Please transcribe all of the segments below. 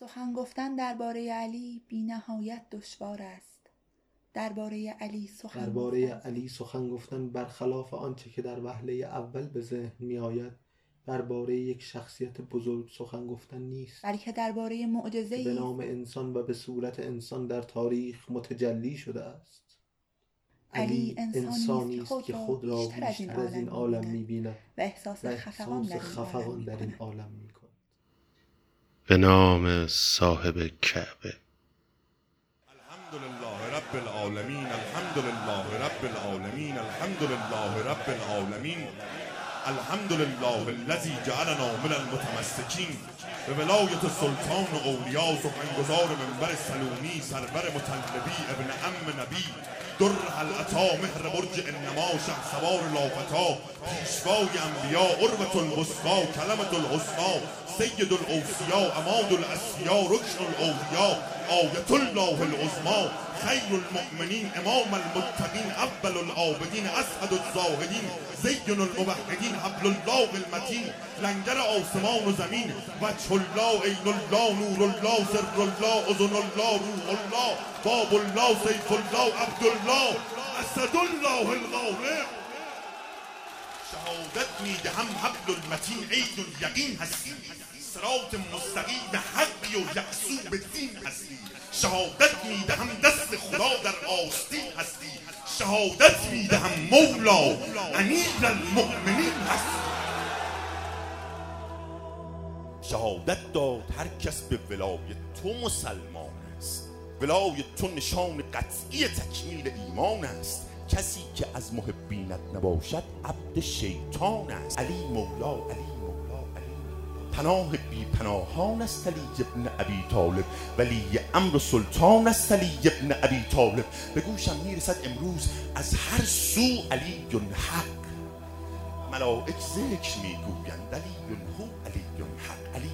سخن گفتن درباره علی بی نهایت دشوار است درباره علی سخن درباره گفتن علی سخن گفتن برخلاف آنچه که در وهله اول به ذهن می آید درباره یک شخصیت بزرگ سخن گفتن نیست بلکه درباره معجزه به نام انسان و به صورت انسان در تاریخ متجلی شده است علی انسانی است که خود را بیشتر از این عالم می‌بیند. می بیند و احساس و خفقان احساس در این عالم خفقان در این می‌کند. عالم می کند به نام صاحب کعبه. الحمد لله رب العالمين الحمد لله رب العالمين الحمد لله رب العالمين الحمد لله الذي جعلنا من المتمسكين به ولایت سلطان اولیا سخنگزار منبر سلومی سرور مطلبی ابن ام نبی. در العطا مهر برج انما شه سوار لافتا پیشوای انبیا عروة الوسطا کلمة الحسنا سيد الأوفياء أماد الأسياء ركن الأولياء آية الله العظمى خير المؤمنين إمام المتقين أبل العابدين أسعد الزاهدين زين الموحدين حبل الله المتين لنجر آسمان زمين وجه الله عين الله نور الله سر الله أذن الله روح الله باب الله سيف الله عبد الله أسد الله الغارق شهادت میدهم حبل المتين عيد اليقين هسين سرات مستقیم حقی و یعصوب دین هستی. شهادت می‌دهم دست خدا در آستین هستی. شهادت می‌دهم مولا امیر المؤمنین هستی. شهادت داد هر کس به ولایت تو مسلمان است. ولایت تو نشان قطعی تکمیل ایمان است. کسی که از محبینت نباشد عبد شیطان است. علی مولا علی. پناه بی پناهان است علی ابن ابی طالب. ولی امر سلطان است علی ابن ابی طالب. به گوشم می‌رسد امروز از هر سو علی حق. ملائک ذکر می‌گویند علی هو علی حق. علی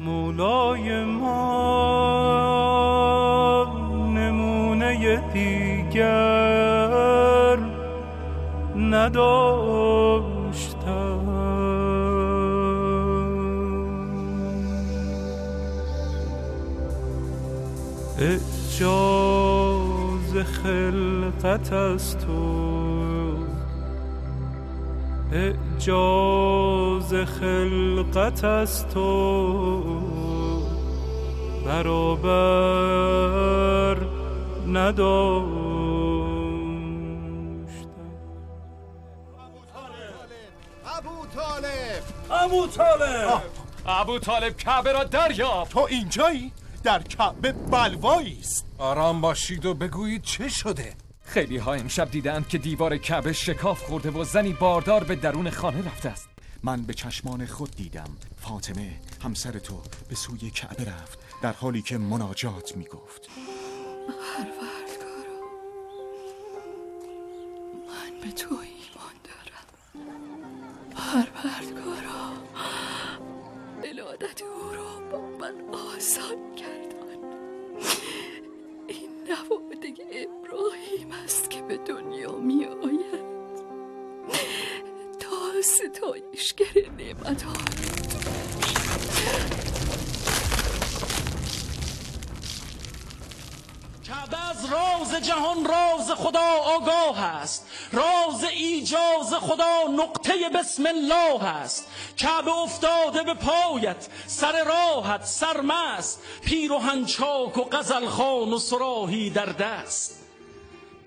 مولای ما نمونه دیگر نداشتم اعجاز خلقت از تو. اعجاز خلقت از تو. برابر نداشتم. ابو طالب ابو طالب. ابو طالب. کعبه را دریافت تو اینجایی؟ در کعبه بلوایی است. آرام باشید و بگویید چه شده؟ خیلی ها امشب دیدند که دیوار کعبه شکاف خورده و زنی باردار به درون خانه رفته است. من به چشمان خود دیدم. فاطمه همسر تو به سوی کعبه رفت در حالی که مناجات می گفت پروردگارا من به تو ایمان دارم. پروردگارا ولادت او من آسان گردان این نواده ابراهیم است که به دنیا می آید. تا ستایشگر نعمت کعبه از راز جهان راز خدا آگاه است. راز ایجاز خدا نقطه بسم الله است. کعبه افتاده به پایت سر راحت سرمست پیروهن چاک و غزل خان و سراهی در دست.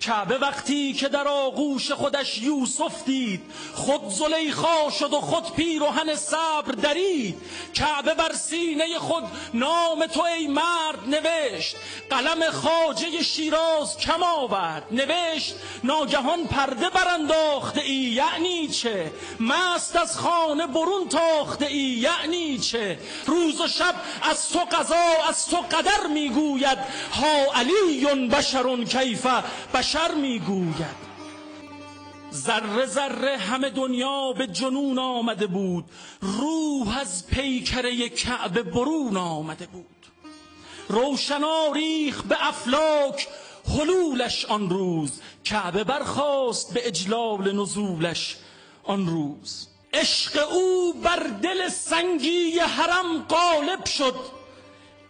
کعبه وقتی که در آغوش خودش یوسف دید خود زلیخا شد و خود پیروهن صبر درید. کعبه بر سینه خود نام تو ای مرد نوشت. قلم خاجه شیراز کم آورد. نوشت ناگهان پرده برانداخته ای یعنی چه؟ مست از خانه برون تاخته ای یعنی چه؟ روز و شب از تو قضا از تو قدر می‌گوید ها علی بشر کیف بشر می‌گوید. ذره ذره همه دنیا به جنون آمده بود. روح از پیکره کعبه برون آمده بود. روشنا ریخ به افلاک حلولش آن روز. کعبه برخاست به اجلال نزولش آن روز. عشق او بر دل سنگی حرم غالب شد.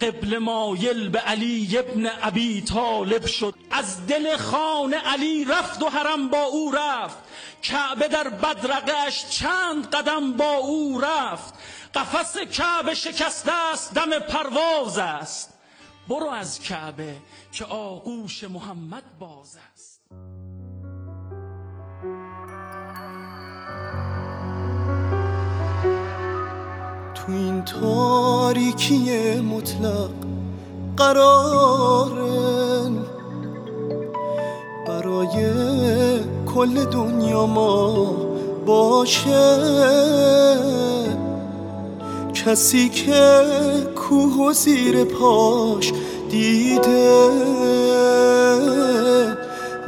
قبل مایل به علی ابن ابی طالب شد. از دل خانه علی رفت و حرم با او رفت. کعبه در بدرقش چند قدم با او رفت. قفس کعبه شکسته است دم پرواز است. برو از کعبه که آغوش محمد باز است. این تاریکی مطلق قرارن. برای کل دنیا ما باشه. کسی که کوه و زیر پاش دیده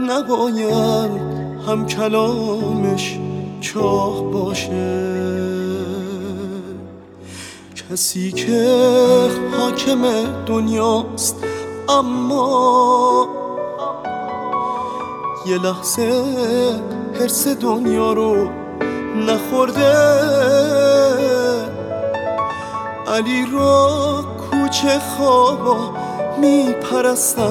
نباید هم کلامش چاه باشه. کسی که حاکم دنیاست اما یه لحظه حرس دنیا رو نخورده. علی را کوچه خوابا میپرستن.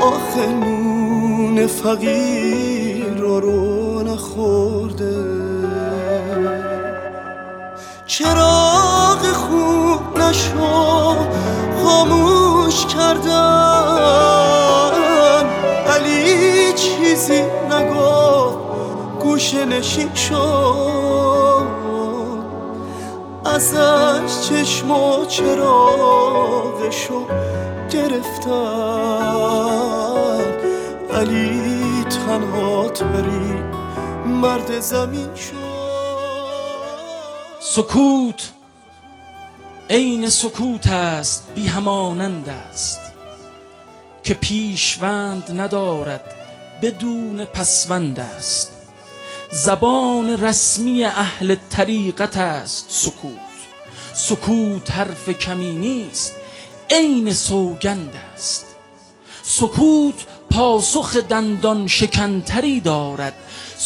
آخه نون فقیر رو نخورده. چراغ خوب نشو خاموش کردن. علی چیزی نگفت گوش نشین شد. ازش چشم و چراغشو گرفتن. علی تنها تری مرد زمین شد. سکوت عین سکوت است بی همانند است. که پیشوند ندارد بدون پسوند است. زبان رسمی اهل طریقت است سکوت. سکوت حرف کمی نیست عین سوگند است. سکوت پاسخ دندان شکنتری دارد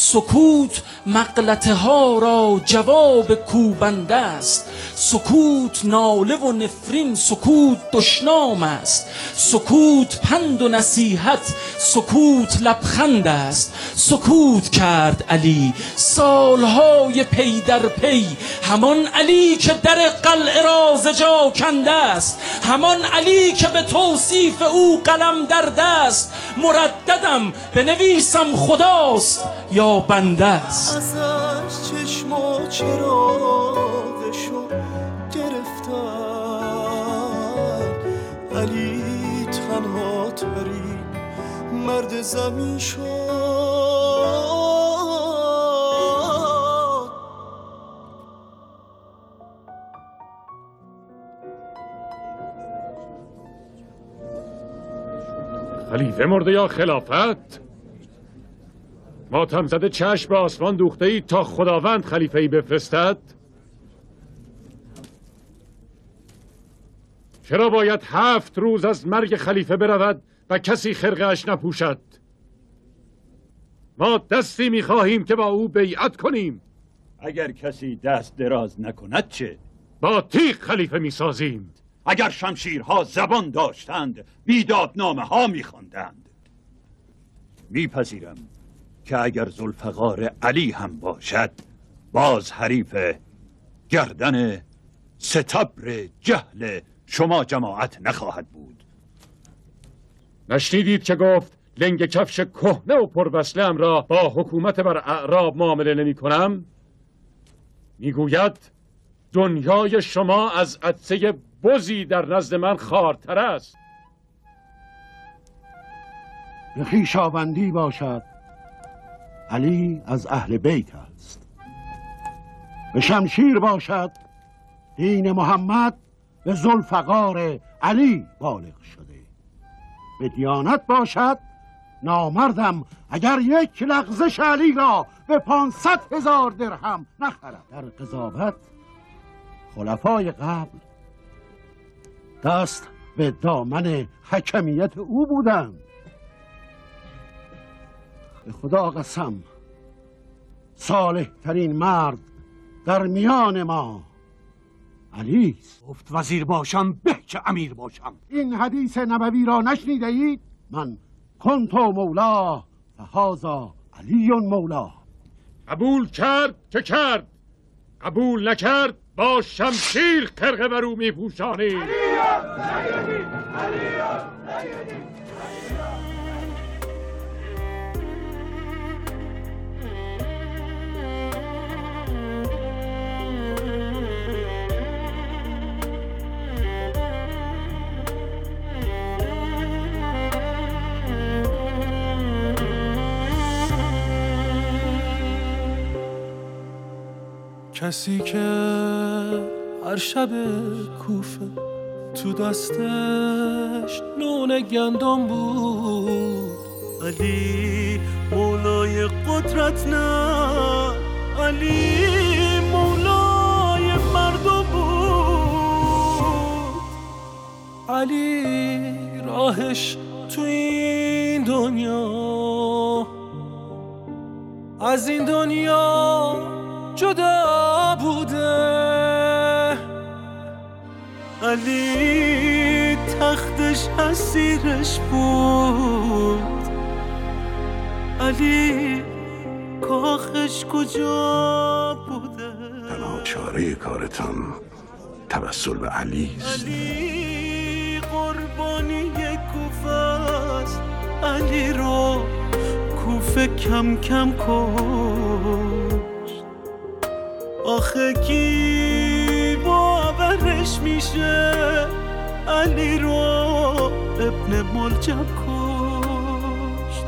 سکوت مغلطه ها را جواب کوبنده است. سکوت ناله و نفرین سکوت دشنام است. سکوت پند و نصیحت سکوت لبخند است. سکوت کرد علی سالهای پی در پی. همان علی که در قلعه را زجا کنده است. همان علی که به توصیف او قلم در دست مرددم بنویسم خداست. یا بنده است ازش چشم و چراغشو گرفتن علی تنها تری مرد زمین شد. خلیفه مرده یا خلافت؟ ماتم زده چشم به آسمان دوخته ای تا خداوند خلیفه ای بفرستد؟ چرا باید هفت روز از مرگ خلیفه برود و کسی خرقهش نپوشد؟ ما دستی می‌خواهیم که با او بیعت کنیم. اگر کسی دست دراز نکند چه؟ با تیغ خلیفه می‌سازیم. اگر شمشیرها زبان داشتند بیدادنامه ها میخواندند. میپذیرم. که اگر زلفقار علی هم باشد باز حریف گردن ستبر جهل شما جماعت نخواهد بود. نشنیدید که گفت؟ لنگ کفش کهنه و پروسله را با حکومت بر اعراب معامله نمی کنم؟ می‌گوید دنیای شما از عدسه بزی در نزد من خارتر است. به خویشاوندی باشد. علی از اهل بیت است. به شمشیر باشد دین محمد به زلفقار علی بالغ شده. به دیانت باشد نامردم اگر یک لغزش علی را به پانصد هزار درهم نخرد. در قضاوت خلفای قبل دست به دامن حکمیت او بودند. به خدا قسم. صالح ترین مرد در میان ما علی است. گفت وزیر باشم به که امیر باشم. این حدیث نبوی را نشنیده اید؟ من کنتو مولا فهازا علی مولا. قبول کرد که کرد. قبول نکرد با شمشیر خرقه بر او میپوشانی کسی که هر شب کوفه تو دستش نون گندم بود. علی مولای قدرت نه. علی مولای مردم بود. علی راهش تو این دنیا. از این دنیا جدا بوده. علی تختش اسیرش بود. علی کاخش کجا بوده؟ تنها چاره کارتان توسل به علی است. علی قربانی کوفه است. علی رو کوفه کم کم کشت آخه کی باورش میشه؟ علی رو ابن ملجم کشت.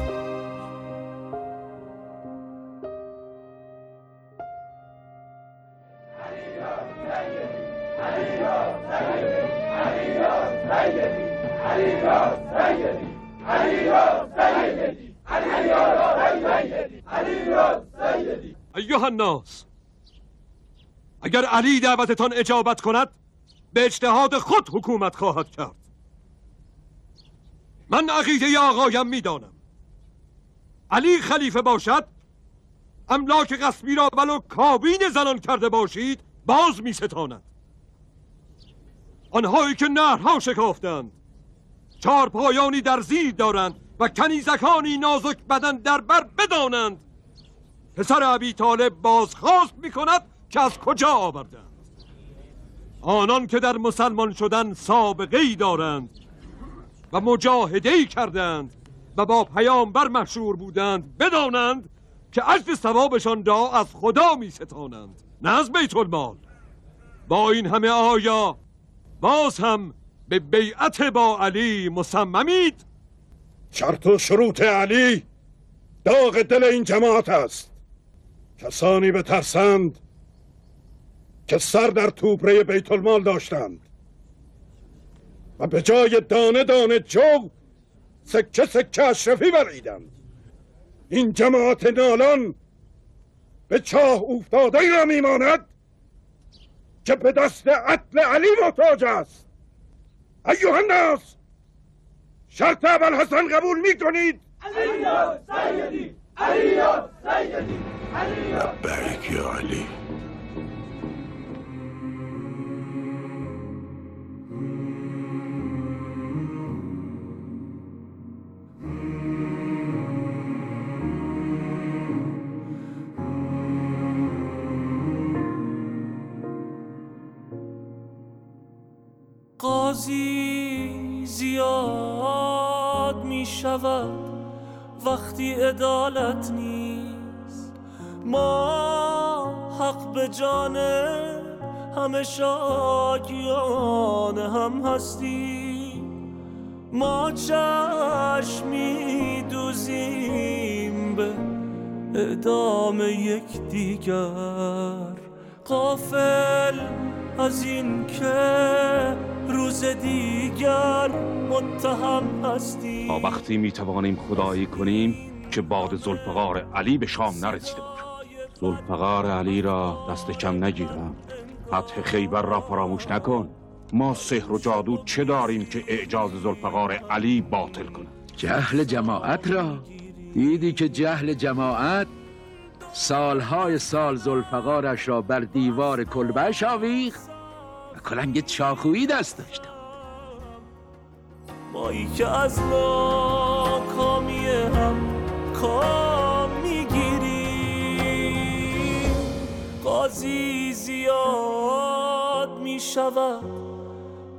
ایها الناس. اگر علی دعوتتان اجابت کند به اجتهاد خود حکومت خواهد کرد. من عقیده آقایم می‌دانم. علی خلیفه باشد املاک غصبی را ولو کابین زنان کرده باشید باز می ستاند آنهایی که نهرها شکافتند چهار پایانی در زیر دارند و کنیزکانی نازک بدن در بر بدانند. پسر ابی طالب بازخواست می کند که از کجا آوردند؟ آنان که در مسلمان شدن سابقه ای دارند و مجاهده ای کردند و با پیامبر مشهور بودند بدانند که اجر ثوابشان را از خدا می ستانند نه از بیت المال. با این همه آیا باز هم به بیعت با علی مصممید؟ شرط و شروط علی داغ دل این جماعت است. کسانی به ترسند که سر در توبره بیت المال داشتند. و به جای دانه دانه جو سکه سکه اشرفی بریدند. این جماعت نالان به چاه افتاده ای را میماند که به دست عدل علی محتاج است. ایوه الناس شرط اول حسن قبول می کنید علی سیدی علی سیدی علی لبیک یا علی. قاضی زیاد می شود. وقتی عدالت نیست. ما حق به جان همه شاکیان هم هستیم. ما چشمی دوزیم به اعدام یک دیگر قافل از این که روز دیگر متهم هستی. تا وقتی می توانیم خدایی کنیم که باد زلفقار علی به شام نرسیده باشد. زلفقار علی را دست کم نگیرم. فتح خیبر را فراموش نکن. ما سحر و جادو چه داریم که اعجاز زلفقار علی باطل کند جهل جماعت را. دیدی که جهل جماعت سالهای سال زلفقارش را بر دیوار کلبهش آویخت؟ کلنگ چاخویی دست داشتم. مایی که از ناکامی هم کام می‌گیریم قاضی زیاد می‌شود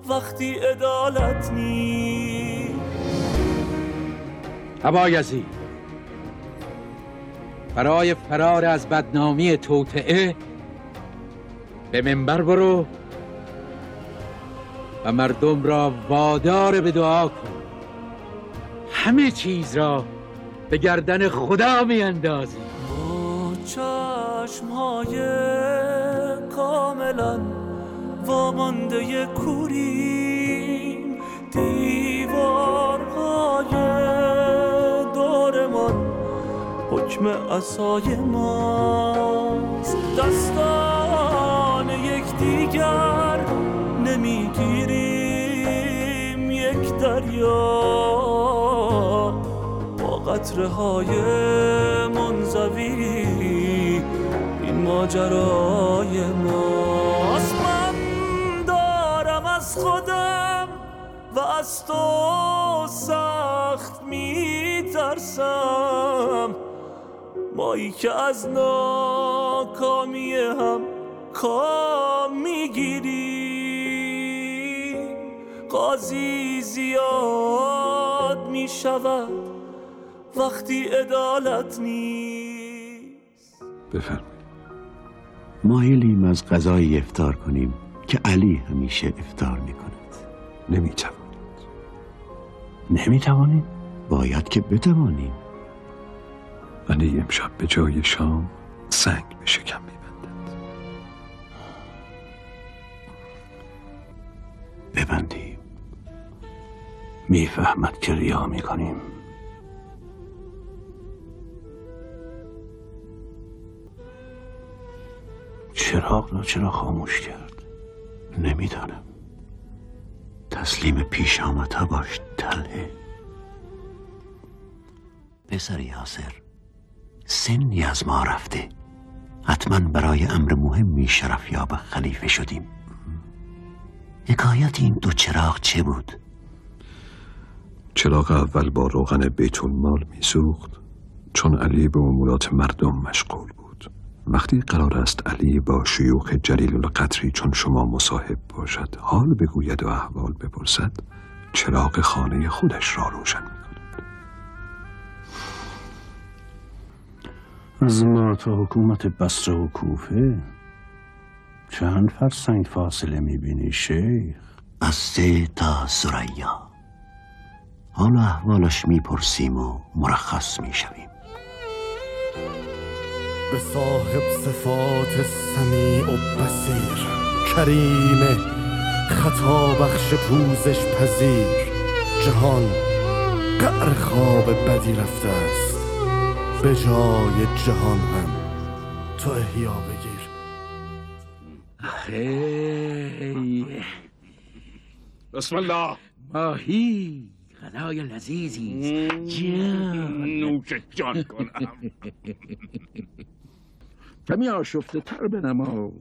وقتی عدالت نیست. ابا یزید. برای فرار از بدنامی توطعه به منبر برو. و مردم را وادار به دعا کن. همه چیز را به گردن خدا می اندازی با چشمهای کاملا وامانده کوریم دیوارهای دورمان حکم اصای ماست. دستان یکدیگر نمی‌گیریم دریا با قطره های منزوی این ماجرای ماست من دارم از خودم و از تو سخت میترسم. مایی که از ناکامی هم کام می‌گیریم قاضی زیاد می‌شود وقتی عدالت نیست. بفرمایید. مایلیم از غذای افطار کنیم که علی همیشه افطار می‌کند. نمی‌توانید. نمی‌توانیم؟ باید که بتوانیم. علی امشب به جای شام سنگ به شکم می‌فهمد که ریا می‌کنیم. چراغ را چرا خاموش کرد؟ نمی‌دانم. تسلیم پیش آمدها باش تله. پسر یاسر سنی از ما رفته. حتما برای امر مهمی شرف یاب خلیفه شدیم. حکایت این دو چراغ چه بود؟ چراغ اول با روغن بیت المال میسوخت چون علی به امورات مردم مشغول بود. وقتی قرار است علی با شیوخ جلیل القدری چون شما مصاحب باشد حال بگوید و احوال بپرسد چراغ خانه خودش را روشن می از ما تا حکومت بصره و کوفه چند فرسنگ فاصله می‌بینی شیخ؟ از سه تا سریا حال و احوالش می‌پرسیم و مرخص می‌شویم. به صاحب صفات سمیع و بسیر کریم خطا بخش پوزش پذیر جهان قعر خواب بدی رفته است. به جای جهان هم تو احیا بگیر. خیلی بسم الله. ماهی. غذای لذیذی جان. نوش جان کنم. کمی آشفته تر بنما.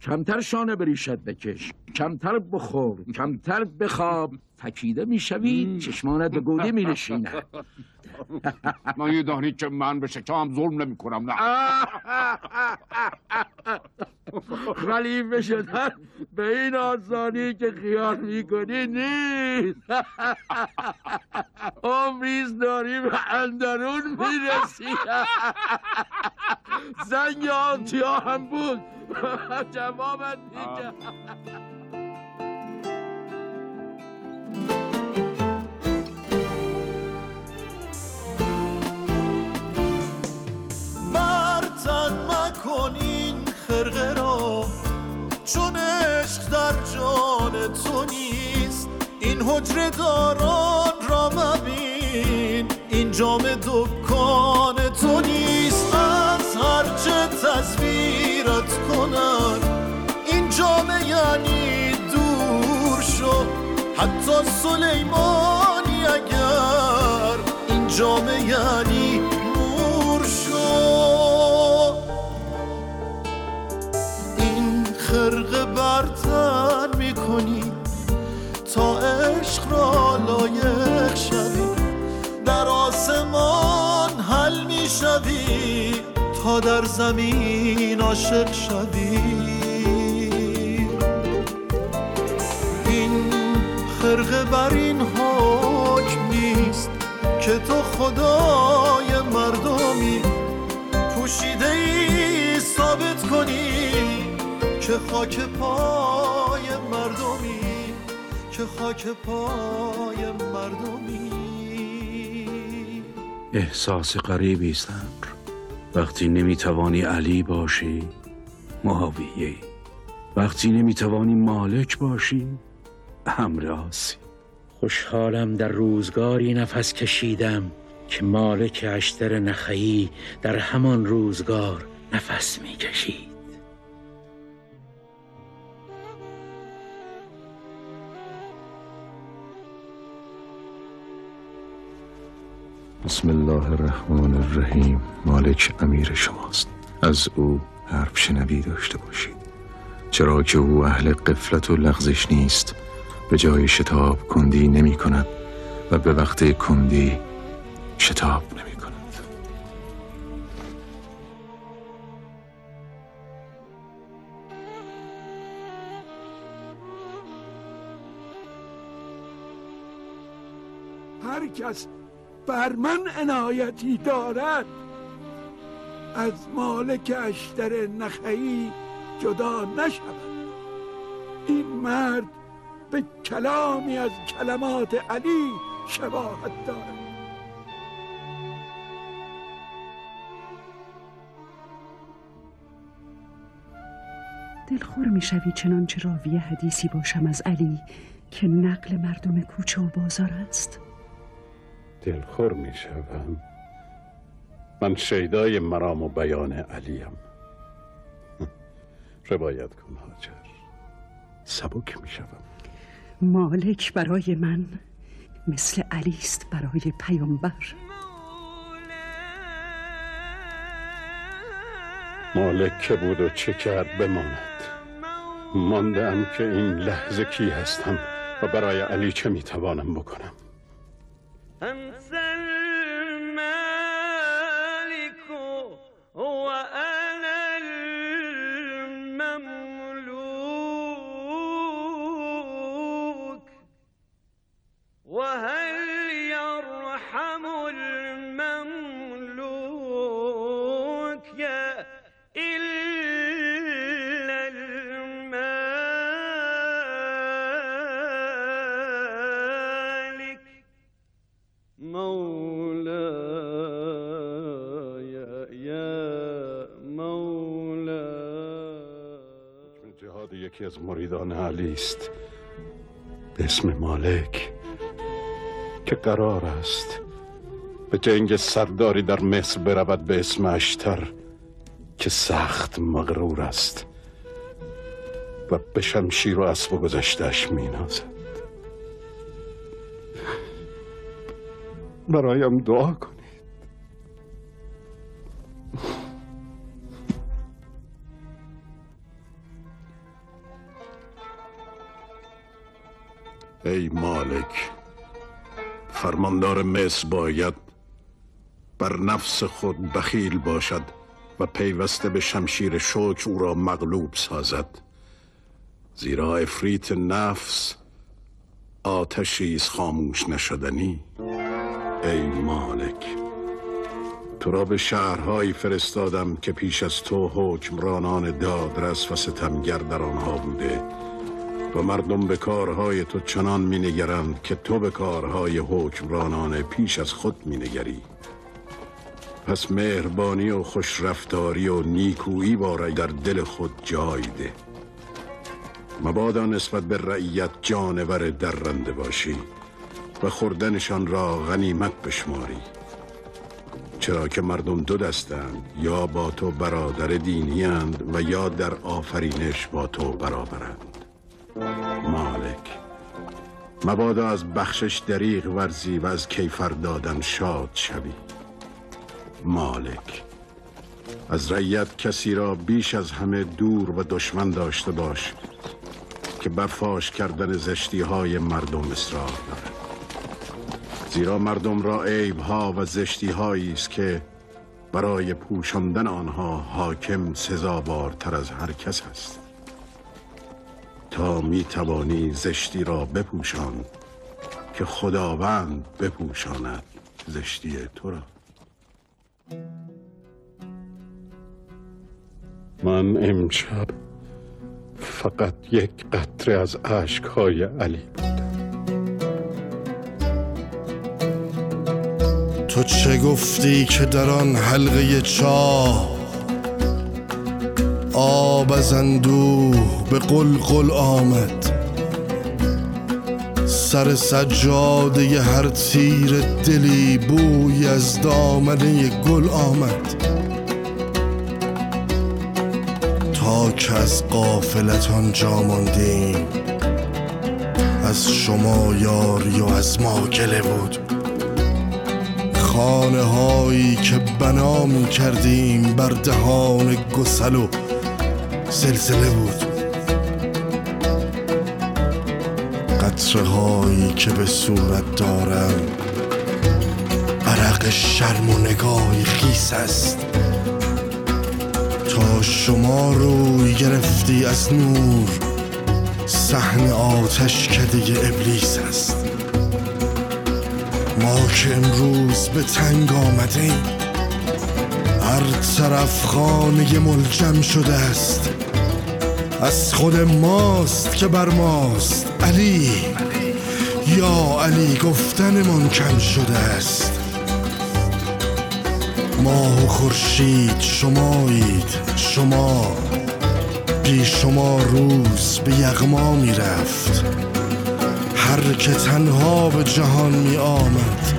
کمتر شانه بریشت بکش کمتر بخور. کمتر بخواب. تکیده می‌شوی چشمانت به گوده می نشیند من دانید که من به شکام ظلم نمی کنم نه. خلیفه شدن به این آسانی که خیال می‌کنی نیست. عمریز داری به اندرون می‌رسی. زنگ آنتیا هم بود. جوابت دیگه خرقه را. چون عشق در جان تو نیست این حجره داران را مبین. این جام دکان تو نیست از هرچه تصویرت کنن این جامعه یعنی دور شو. حتی سلیمانی اگر این جامعه یعنی برتر می‌کنی. تا عشق را لایق شوی. در آسمان حل می‌شوی. تا در زمین عاشق شدی این خرقه بر این حکم نیست که تو خدای مردمی. پوشیده ای ثابت کنی. که خاک پای مردمی که خاک پای مردمی. احساس غریبی است وقتی نمی‌توانی علی باشی معاویه وقتی نمی‌توانی مالک باشی امر آسی خوشحالم در روزگاری نفس کشیدم که مالک اشتر نخعی در همان روزگار نفس می‌کشید بسم الله الرحمن الرحیم. مالک امیر شماست. از او حرف شنوی داشته باشید. چرا که او اهل قفلت و لغزش نیست. به جای شتاب کندی نمی کند و به وقت کندی شتاب نمی کند. هر کس بر من عنایتی دارد. از مالک اشتر نخعی جدا نشود. این مرد به کلامی از کلمات علی شباهت دارد. دلخور می‌شوی چنانچه راوی حدیثی باشم از علی که نقل مردم کوچه و بازار است؟ دلخور می شوم. من شیدای مرام و بیان علیم. روایت کن هاجر سبک می شوم. مالک برای من مثل علی است برای پیامبر. مالک که بود و چه کرد بماند. ماندم که این لحظه کی هستم و برای علی چه می‌توانم بکنم. أنت یکی از مریدان علی است. به اسم مالک که قرار است به جنگ سرداری در مصر برود به اسم اشتر که سخت مغرور است و به شمشیر و اسب و گذشتش می نازد برایم دعا کنید باید بر نفس خود بخیل باشد و پیوسته به شمشیر شوک او را مغلوب سازد. زیرا افریت نفس آتشی خاموش نشدنی. ای مالک تو را به شهرهایی فرستادم که پیش از تو حکمرانان دادرس و ستمگر در آنها بوده. و مردم به کارهای تو چنان مینگرند که تو به کارهای حکمرانان پیش از خود مینگری. پس مهربانی و خوشرفتاری و نیکویی باره در دل خود جای ده. مبادا نسبت به رعیت جانور درنده باشی و خوردنشان را غنیمت بشماری. چرا که مردم دو دستند یا با تو برادر دینی و یا در آفرینش با تو برابرند. مبادا از بخشش دریغ ورزی و از کیفر دادن شاد شوی. مالک از رعیت کسی را بیش از همه دور و دشمن داشته باش که بر فاش کردن زشتی های مردم اصرار دارد. زیرا مردم را عیب ها و زشتی هایی است که برای پوشاندن آنها حاکم سزاوارتر از هر کس است. تا می توانی زشتی را بپوشان که خداوند بپوشاند زشتی تو را. من امشب فقط یک قطره از اشکهای علی بودم. تو چه گفتی که در آن حلقه چاه آب از اندوه به قلقل آمد. سر سجاده هر تیر دلی بوی از دامنه گل آمد. تا که از قافلت آنجا ماندیم از شما یاری و از ما گله بود. خانه هایی که بنا می کردیم بر دهان گسل و زلزله بود. قطره هایی که به صورت دارم عرق شرم و نگاه خیس است. تا شما روی گرفتی از نور صحن آتش کده ابلیس است. ما که امروز به تنگ آمده هر طرف خانه ملجم شده است. از خود ماست که بر ماست. علی. یا علی گفتنمان کم شده است. ماه و خورشید شمایید. شما بی شما روز به یغما می رفت هر که تنها به جهان می آمد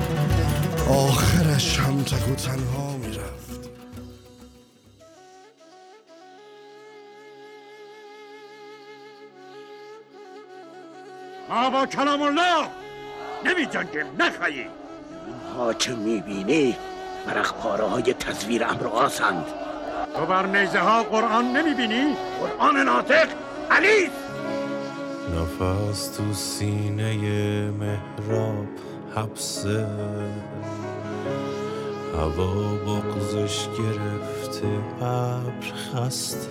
آخرش هم تک و تنها ما با کلام الله. نمی جنگیم نخواهی. ها که می‌بینی؟ ورق پاره های تصویر امرآسند. تو بر نیزه ها قرآن نمی بینی؟ قرآن ناطق علی نفس تو سینه محراب حبسه هوا بغزش گرفته ابر خسته.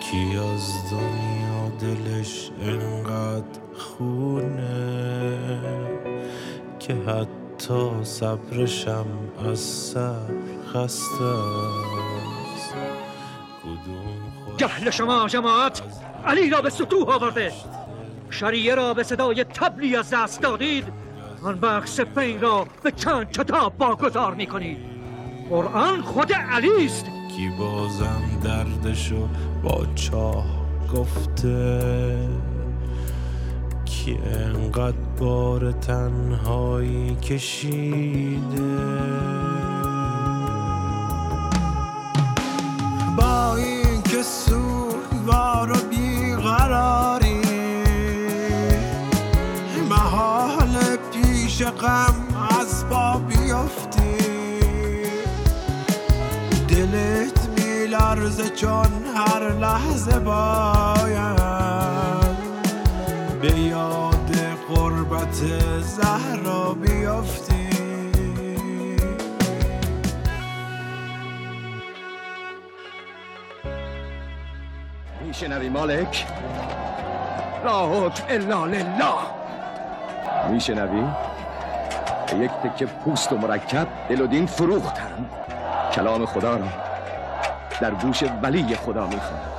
کی از دنیا دلش انقدر خونه که حتی صبرشم از صبر خسته است. کدوم جهل شما جماعت علی را به سطوح آورده. شریعه را به صدای تبلی از دست دادید. آن وقت سفین را به چند کتاب واگذار می کنید قرآن خود علی است کی بازم دردشو با چاه گفته کی انقدر بار تنهایی کشیده. با این که سوگوار و بیقراری محال پیش غم از پا میلرزه چون هر لحظه باید. به یاد قربت زهرا بیفتی میشنوی مالک؟ لا حکم الا لله. میشنوی؟ یک تکه پوست و مرکب دل و دین فروختن کلام خدا را. در گوش ولی خدا می‌خوانم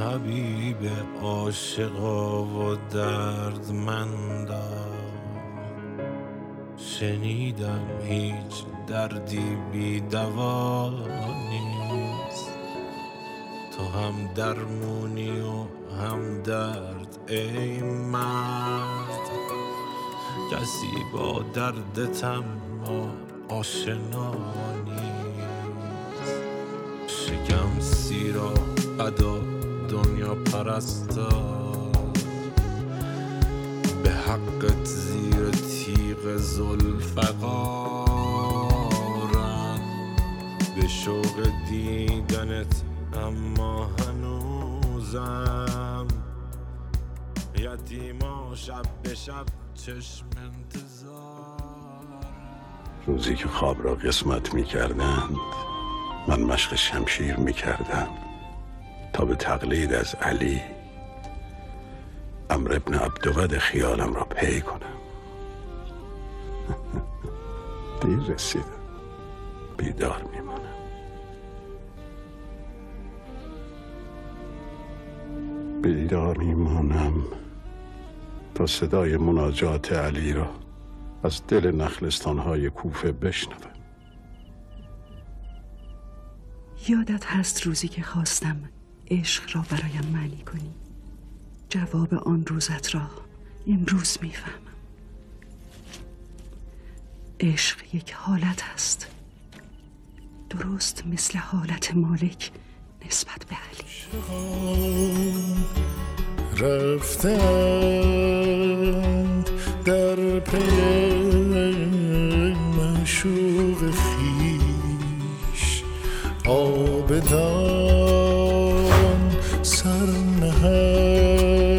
حبیب عاشقا و دردمندا شنیدم هیچ دردی بی دوا نیست. تو هم درمونی و هم درد ای مرد. کسی با دردت اما آشنا نیست. شکم سیرا ادا دنیا پرستا به حقت زیر تیغ زلفقارن به شوق دیدنت اما هنوزم. یتیما شب به شب چشم انتظار. روزی که خواب را قسمت می کردند من مشق شمشیر می کردم تا به تقلید از علی امر ابن عبدود خیالم را پی کنم. دیر رسیدم. بیدار میمانم. بیدار میمانم تا صدای مناجات علی را از دل نخلستانهای کوفه بشنوم. یادت هست روزی که خواستم عشق را برایم معنی کنی؟ جواب آن روزت را امروز می‌فهمم. عشق یک حالت است. درست مثل حالت مالک نسبت به علی. رفتند در پی مشوق آبدان سر نهند.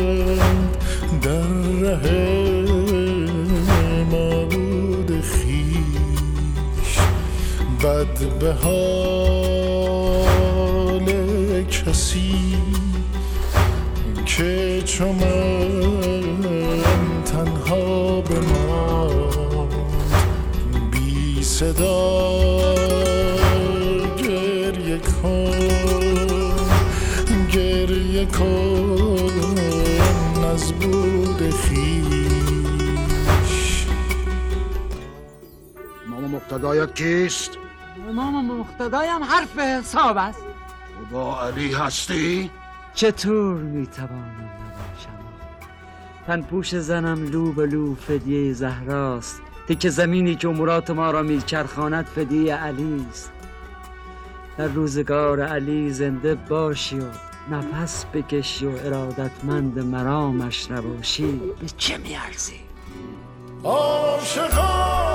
در ره معبود خیش بد به حال کسی که چو من تنها به ما بی صدا از بود خیش. امام مقتدایت کیست؟ امام مقتدایم حرف حساب است. با علی هستی؟ چطور می‌توانم نباشم؟ تن پوش زنم لو به لو فدیه زهراست تک زمینی که امورات ما را میچرخاند فدیه علی است. در روزگار علی زنده باشی و نفس بکشی و ارادتمند مرامش نباشی به چه میارزی؟ عاشقان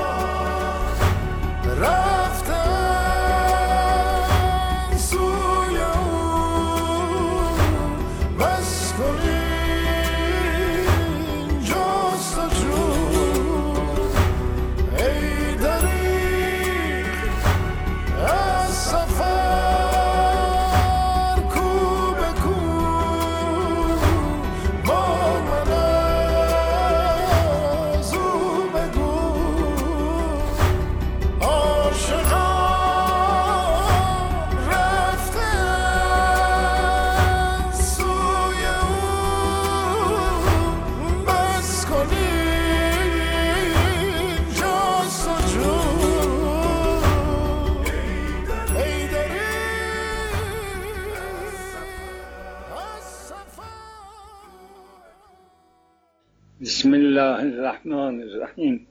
الرحمن الرحیم.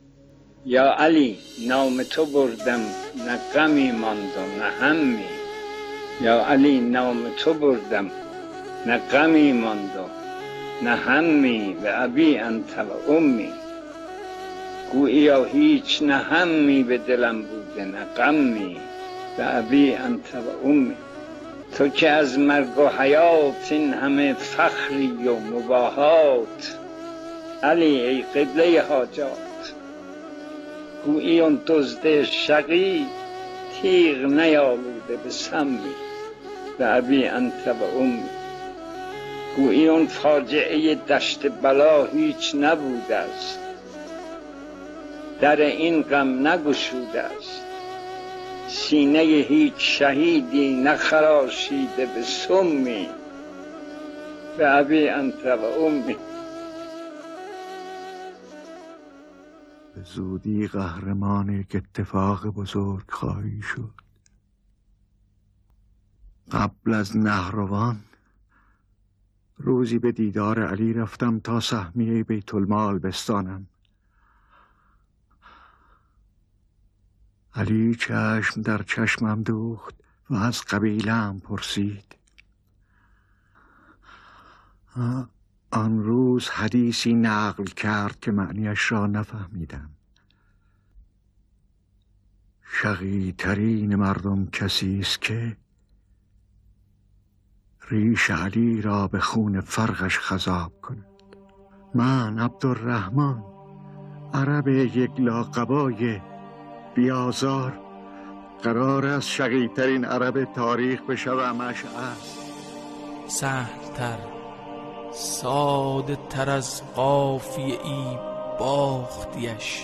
یا علی نام تو بردم نه غمی ماند و نه همی. یا علی نام تو بردم نه غمی ماند و نه همی. به ابی انت و امی. گوییا هیچ نه همی به دلم بوده نه غمی. به ابی انت و امی. تو که از مرگ و حیات این همه فخری و مباهات. علی ای قبله حاجات. گویی اون دزد شقی تیغ نیالوده به سمی. به ابی انت و امی گویی اون فاجعه دشت بلا هیچ نبوده است. در این غم نگشوده است. سینه هیچ شهیدی نخراشیده به سمی. به ابی انت و امی به زودی قهرمان یک اتفاق بزرگ خواهی شد. قبل از نهروان روزی به دیدار علی رفتم تا سهمیه بیت المال بستانم. علی چشم در چشمم دوخت و از قبیلم پرسید. آن روز حدیثی نقل کرد که معنیش را نفهمیدم. شقیترین مردم کسی است که ریش علی را به خون فرقش خذاب کند. من عبدالرحمن عرب یک لاقبای بیازار. قرار است شقیترین عرب تاریخ بشوم اشعر سهلتر ساده تر از قافیه ای باختیش.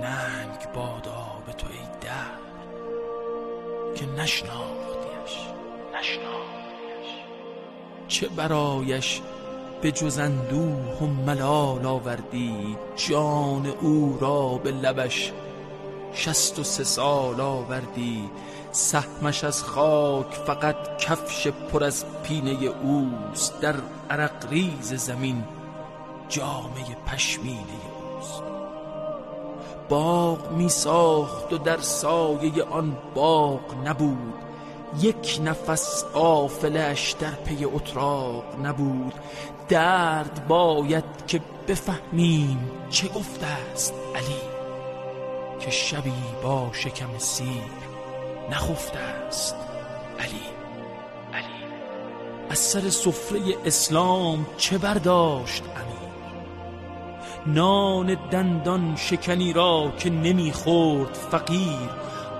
ننگ بادا به تو ای در که نشناختیش. نشناختیش. چه برایش به جز اندوه و ملال آوردی؟ جان او را به لبش شست و سه سال آوردی. سهمش از خاک فقط کفش پر از پینه اوست. در عرق ریز زمین جامه پشمینه اوست. باغ می ساخت و در سایه آن باغ نبود. یک نفس قافلش در پی اتراق نبود. درد باید که بفهمیم چه گفته است علی. که شبی با شکم سیر نخفته است. علی علی از سر سفره اسلام چه برداشت امیر؟ نان دندان شکنی را که نمی‌خورد فقیر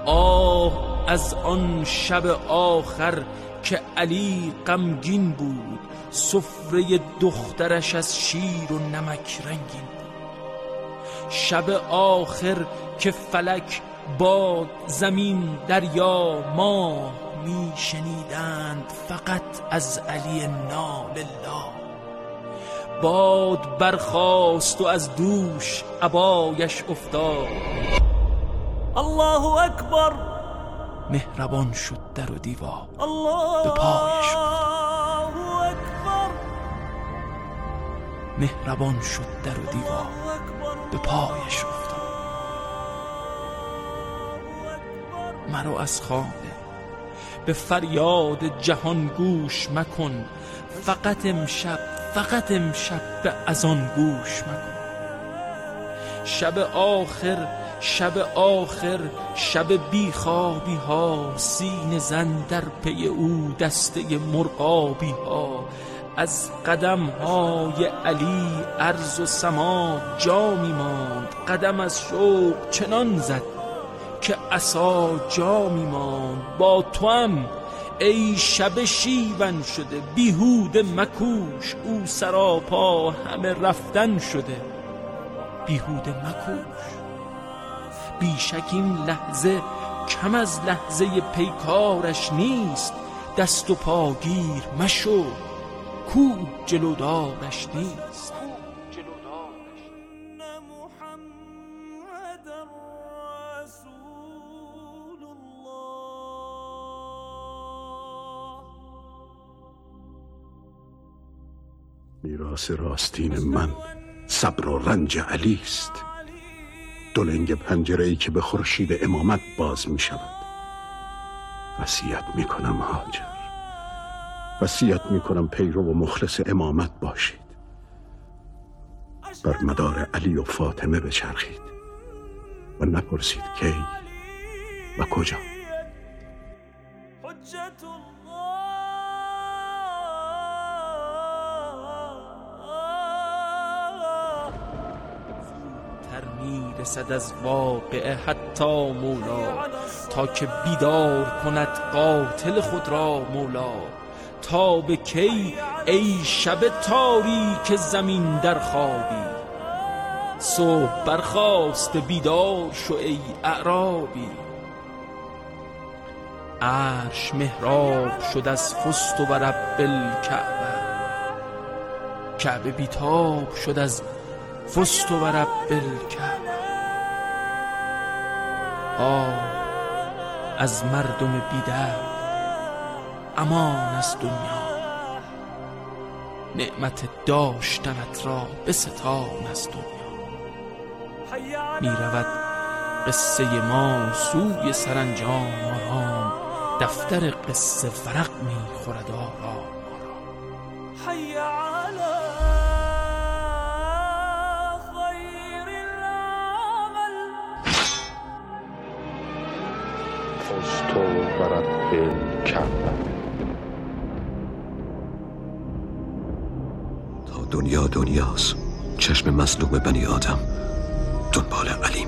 آه از آن شب آخر که علی غمگین بود سفره دخترش از شیر و نمک رنگین شب آخر که فلک باد زمین دریا ماه می شنیدند فقط از علی نال الله. باد برخاست و از دوش عبایش افتاد. الله اکبر. مهربان شد در و دیوار. الله به پایش مهربان شد در و دیوار. به پایش افتاد. مرا از خانه. به فریاد جهان گوش مکن. فقط امشب فقط امشب به از آن گوش مکن. شب آخر شب آخر شب بیخوابی ها سین زن در پی او دسته مرغابی ها. از قدم های علی عرض و سما جا می ماند. قدم از شوق چنان زد که عصا جا می ماند. با تو هم ای شب شیون شده بیهود مکوش. او سراپا همه رفتن شده بیهود مکوش. بیشک این لحظه کم از لحظه پیکارش نیست. دست و پاگیر مشو. کو جلودارش نیست. میراث راستین من صبر و رنج علی است. دلنگ پنجره ای که به خورشید امامت باز می شود وصیت می کنم هاجر وصیت می کنم پیرو و مخلص امامت باشید. بر مدار علی و فاطمه بچرخید و نپرسید کی و کجا. می‌رسد از واقعه حتی مولا تا که بیدار کند قاتل خود را مولا. تا به کی ای شب تاریک زمین در خوابی؟ صبح برخواست بیدار شو ای اعرابی. عرش محراب شد از فست و رب الکعبه کعبه بیتاب شد از فست و رب الکعبه آه از مردم بیدر امان از دنیا. نعمت داشتنت را بستان از دنیا. می رود قصه ما سوی سرانجام آرام. دفتر قصه ورق می خورد آرام حي على دنیا دنیاست. چشم مظلوم بنی آدم. دنبال علی